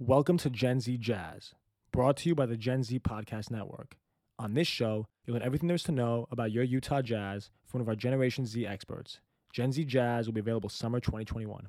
Welcome to Gen Z Jazz, brought to you by the Gen Z Podcast Network. On this show, you'll learn everything there's to know about your Utah Jazz from one of our Generation Z experts. Gen Z Jazz will be available summer 2021.